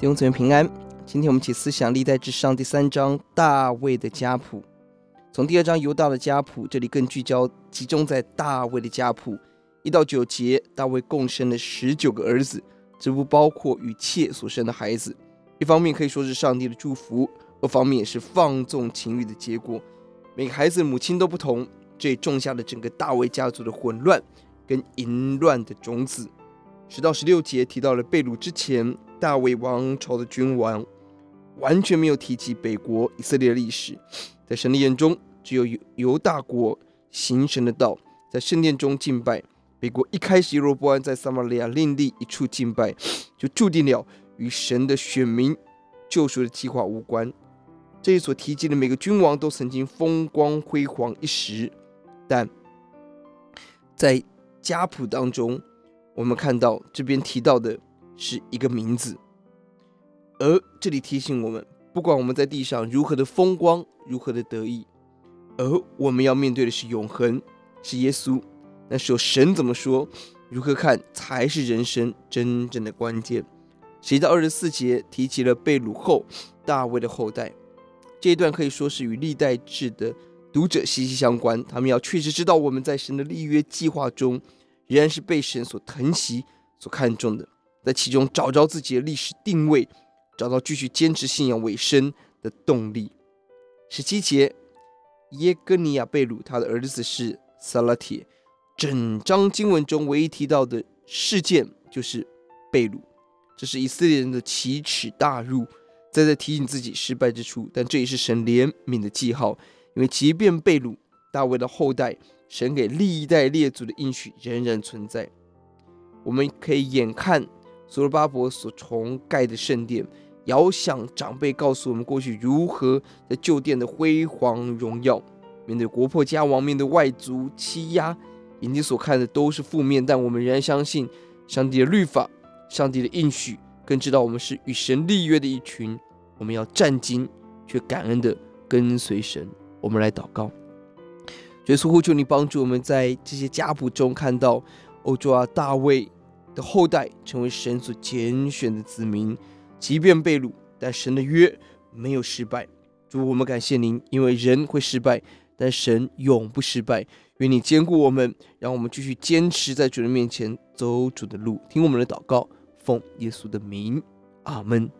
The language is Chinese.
弟兄姊妹平安，今天我们起思想历代志上第三章大卫的家谱。从第二章犹大的家谱，这里更聚焦集中在大卫的家谱。一到九节，大卫共生了十九个儿子，这不包括与妾所生的孩子。一方面可以说是上帝的祝福，二方面也是放纵情欲的结果。每个孩子的母亲都不同，这也种下了整个大卫家族的混乱跟淫乱的种子。十到十六节提到了被掳之前。大卫王朝的君王完全没有提及北国以色列的历史，在神的眼中，只有犹大国行神的道，在圣殿中敬拜。北国一开始，耶罗波安在撒玛利亚另立一处敬拜，就注定了与神的选民救赎的计划无关。这里所提及的每个君王都曾经风光辉煌一时，但在家谱当中，我们看到这边提到的。是一个名字，而这里提醒我们，不管我们在地上如何的风光，如何的得意，而我们要面对的是永恒，是耶稣。那时候神怎么说，如何看才是人生真正的关键。谁到二十四节提起了被掳后大卫的后代，这一段可以说是与历代志的读者息息相关。他们要确实知道我们在神的立约计划中，仍然是被神所疼惜、所看重的。在其中找着自己的历史定位，找到继续坚持信仰为生的动力。十七节，耶格尼亚贝鲁，他的儿子是撒拉铁。整章经文中唯一提到的事件就是贝鲁，这是以色列人的奇耻大辱，在在提醒自己失败之处。但这也是神怜悯的记号，因为即便贝鲁，大卫的后代，神给历代列祖的应许仍然存在。我们可以眼看。所罗巴伯所重盖的圣殿，遥想长辈告诉我们过去如何在旧殿的辉煌荣耀。面对国破家亡，面对外族欺压，眼睛所看的都是负面，但我们仍然相信上帝的律法、上帝的应许，更知道我们是与神立约的一群。我们要战兢却感恩的跟随神。我们来祷告，耶稣呼求你帮助我们在这些家谱中看到，欧洲啊，大卫。的后代成为神所拣选的子民，即便被掳，但神的约没有失败。主，我们感谢您，因为人会失败，但神永不失败。愿你坚固我们，让我们继续坚持在主人面前走主的路。听我们的祷告，奉耶稣的名，阿门。